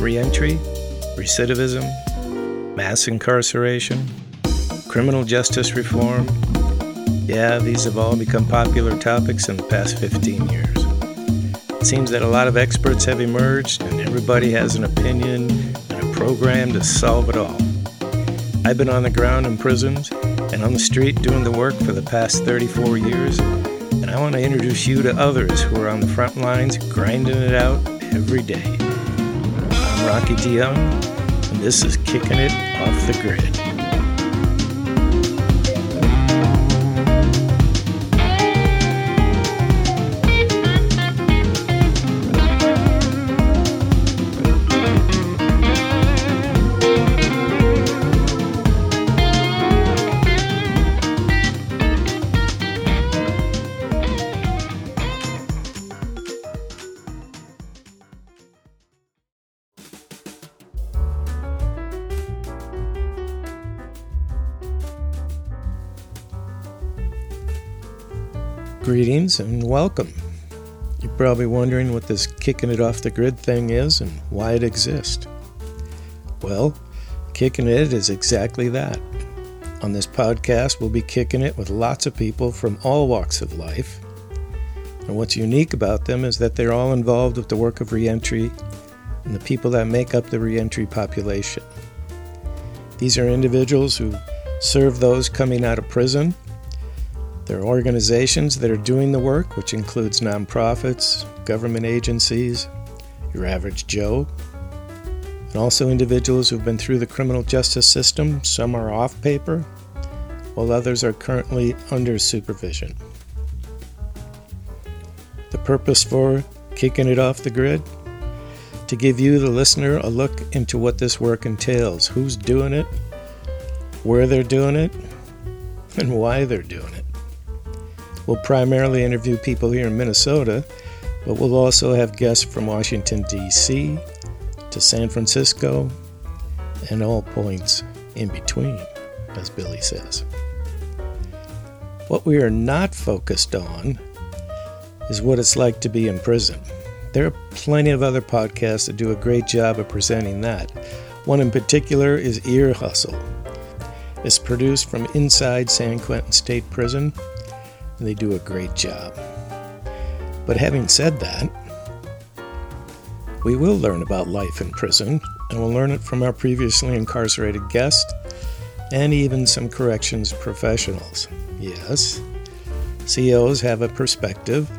reentry, recidivism, mass incarceration, criminal justice reform. Yeah, these have all become popular topics in the past 15 years. It seems that a lot of experts have emerged and everybody has an opinion and a program to solve it all. I've been on the ground in prisons and on the street doing the work for the past 34 years, and I want to introduce you to others who are on the front lines grinding it out every day. I'm Rocky DeYoung, and this is Kicking It Off the Grid. Greetings and welcome. You're probably wondering what this kicking it off the grid thing is and why it exists. Well, kicking it is exactly that. On this podcast, we'll be kicking it with lots of people from all walks of life. And what's unique about them is that they're all involved with the work of reentry and the people that make up the reentry population. These are individuals who serve those coming out of prison there are organizations that are doing the work, which includes nonprofits, government agencies, your average Joe, and also individuals who've been through the criminal justice system. Some are off paper, while others are currently under supervision. The purpose for kicking it off the grid? To give you, the listener, a look into what this work entails, who's doing it, where they're doing it, and why they're doing it. We'll primarily interview people here in Minnesota, but we'll also have guests from Washington, D.C. to San Francisco and all points in between, as Billy says. What we are not focused on is what it's like to be in prison. There are plenty of other podcasts that do a great job of presenting that. One in particular is Ear Hustle. It's produced from inside San Quentin State Prison and they do a great job. But having said that, we will learn about life in prison, and we'll learn it from our previously incarcerated guest and even some corrections professionals. Yes, COs have a perspective.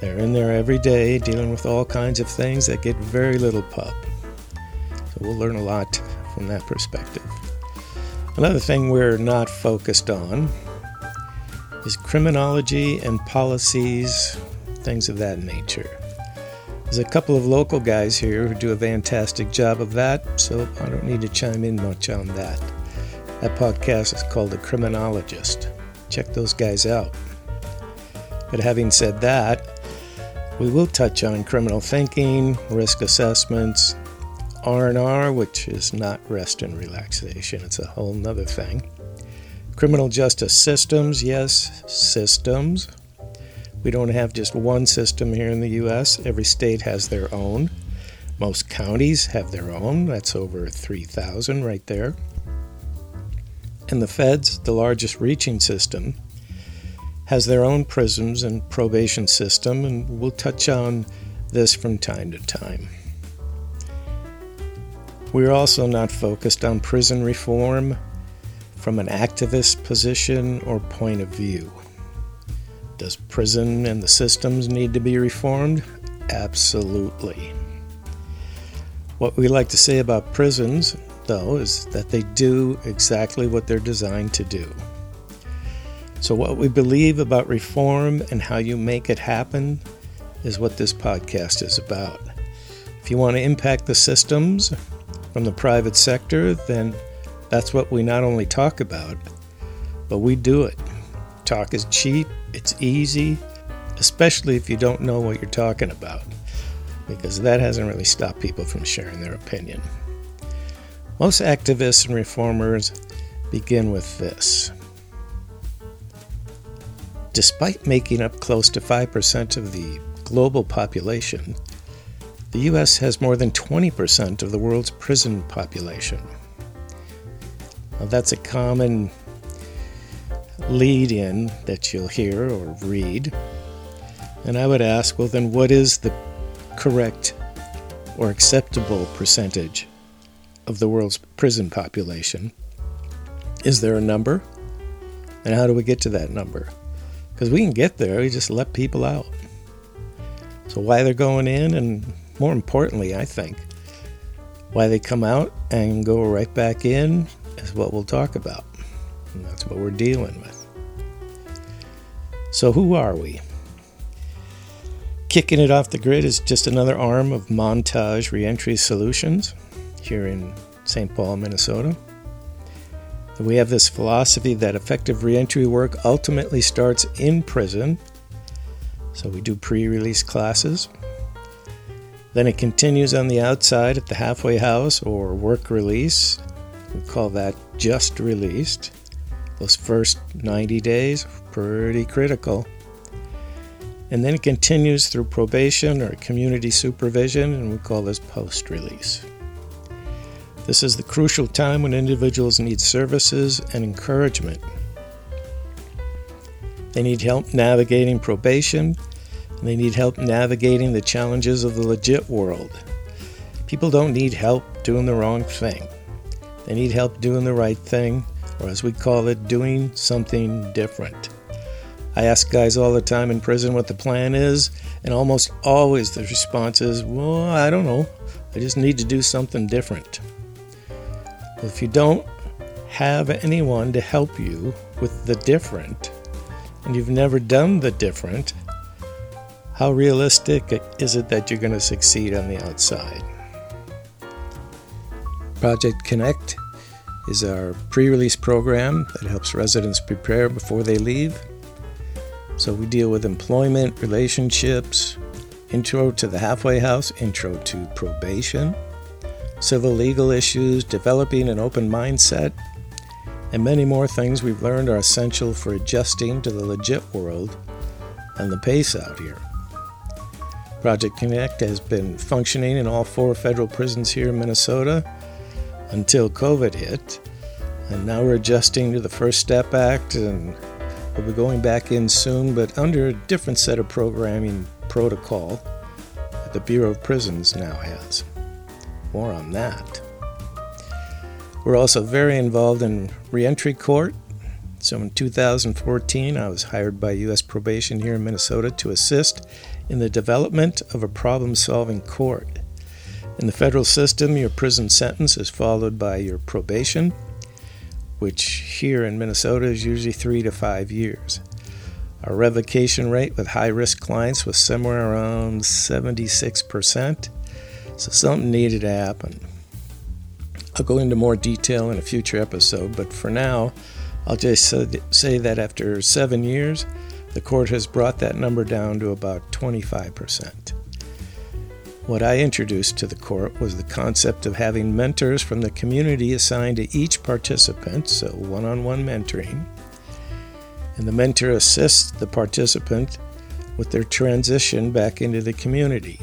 They're in there every day dealing with all kinds of things that get very little pub. So we'll learn a lot from that perspective. Another thing we're not focused on is criminology and policies, things of that nature. There's a couple of local guys here who do a fantastic job of that, so I don't need to chime in much on that. That podcast is called The Criminologist. Check those guys out. But having said that, we will touch on criminal thinking, risk assessments, R&R, which is not rest and relaxation. It's a whole nother thing. Criminal justice systems, yes, systems. We don't have just one system here in the U.S., every state has their own. Most counties have their own, that's over 3,000 right there. And the feds, the largest reaching system, has their own prisons and probation system, and we'll touch on this from time to time. We're also not focused on prison reform from an activist position or point of view. Does prison and the systems need to be reformed? Absolutely. What we like to say about prisons, though, is that they do exactly what they're designed to do. So, what we believe about reform and how you make it happen is what this podcast is about. If you want to impact the systems from the private sector, then that's what we not only talk about, but we do it. Talk is cheap, it's easy, especially if you don't know what you're talking about, because that hasn't really stopped people from sharing their opinion. Most activists and reformers begin with this. Despite making up close to 5% of the global population, The U.S. has more than 20% of the world's prison population. Now, that's a common lead in that you'll hear or read. And I would ask, well, then what is the correct or acceptable percentage of the world's prison population? Is there a number? And how do we get to that number? Because we can get there, we just let people out. So, why they're going in, and more importantly, I think, why they come out and go right back in is what we'll talk about. And that's what we're dealing with. So, who are we? Kicking it off the grid is just another arm of Montage Reentry Solutions here in St. Paul, Minnesota. We have this philosophy that effective reentry work ultimately starts in prison. So we do pre release classes. Then it continues on the outside at the halfway house or work release. We call that just released. Those first 90 days, pretty critical. And then it continues through probation or community supervision, and we call this post release. This is the crucial time when individuals need services and encouragement. They need help navigating probation, and they need help navigating the challenges of the legit world. People don't need help doing the wrong thing, they need help doing the right thing, or as we call it, doing something different. I ask guys all the time in prison what the plan is, and almost always the response is, Well, I don't know. I just need to do something different. Well, if you don't have anyone to help you with the different, and you've never done the different, how realistic is it that you're going to succeed on the outside? Project Connect is our pre release program that helps residents prepare before they leave so we deal with employment, relationships, intro to the halfway house, intro to probation, civil legal issues, developing an open mindset, and many more things we've learned are essential for adjusting to the legit world and the pace out here. Project Connect has been functioning in all four federal prisons here in Minnesota until COVID hit, and now we're adjusting to the First Step Act and We'll be going back in soon, but under a different set of programming protocol that the Bureau of Prisons now has. More on that. We're also very involved in reentry court. So in 2014, I was hired by U.S. Probation here in Minnesota to assist in the development of a problem solving court. In the federal system, your prison sentence is followed by your probation which here in Minnesota is usually three to five years. Our revocation rate with high risk clients was somewhere around 76%, so something needed to happen. I'll go into more detail in a future episode, but for now, I'll just say that after seven years, the court has brought that number down to about 25%. What I introduced to the court was the concept of having mentors from the community assigned to each participant, so one on one mentoring. And the mentor assists the participant with their transition back into the community.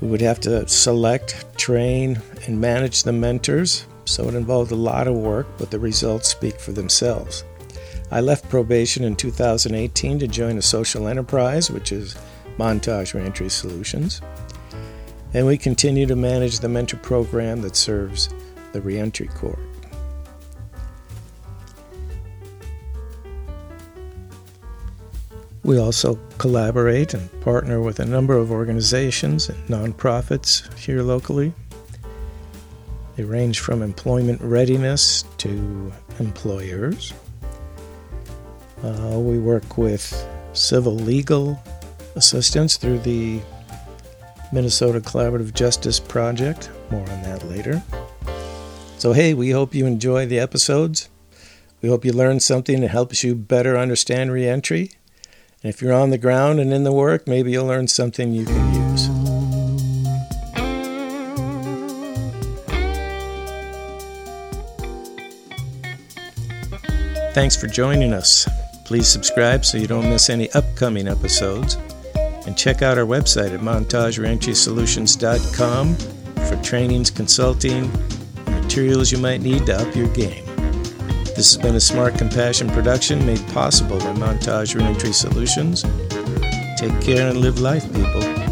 We would have to select, train, and manage the mentors, so it involved a lot of work, but the results speak for themselves. I left probation in 2018 to join a social enterprise, which is Montage Reentry Solutions. And we continue to manage the mentor program that serves the reentry court. We also collaborate and partner with a number of organizations and nonprofits here locally. They range from employment readiness to employers. Uh, we work with civil legal assistance through the Minnesota Collaborative Justice Project. More on that later. So, hey, we hope you enjoy the episodes. We hope you learn something that helps you better understand reentry. And if you're on the ground and in the work, maybe you'll learn something you can use. Thanks for joining us. Please subscribe so you don't miss any upcoming episodes. And check out our website at montagereentrysolutions.com for trainings, consulting, and materials you might need to up your game. This has been a Smart Compassion production made possible by Montage Reentry Solutions. Take care and live life, people.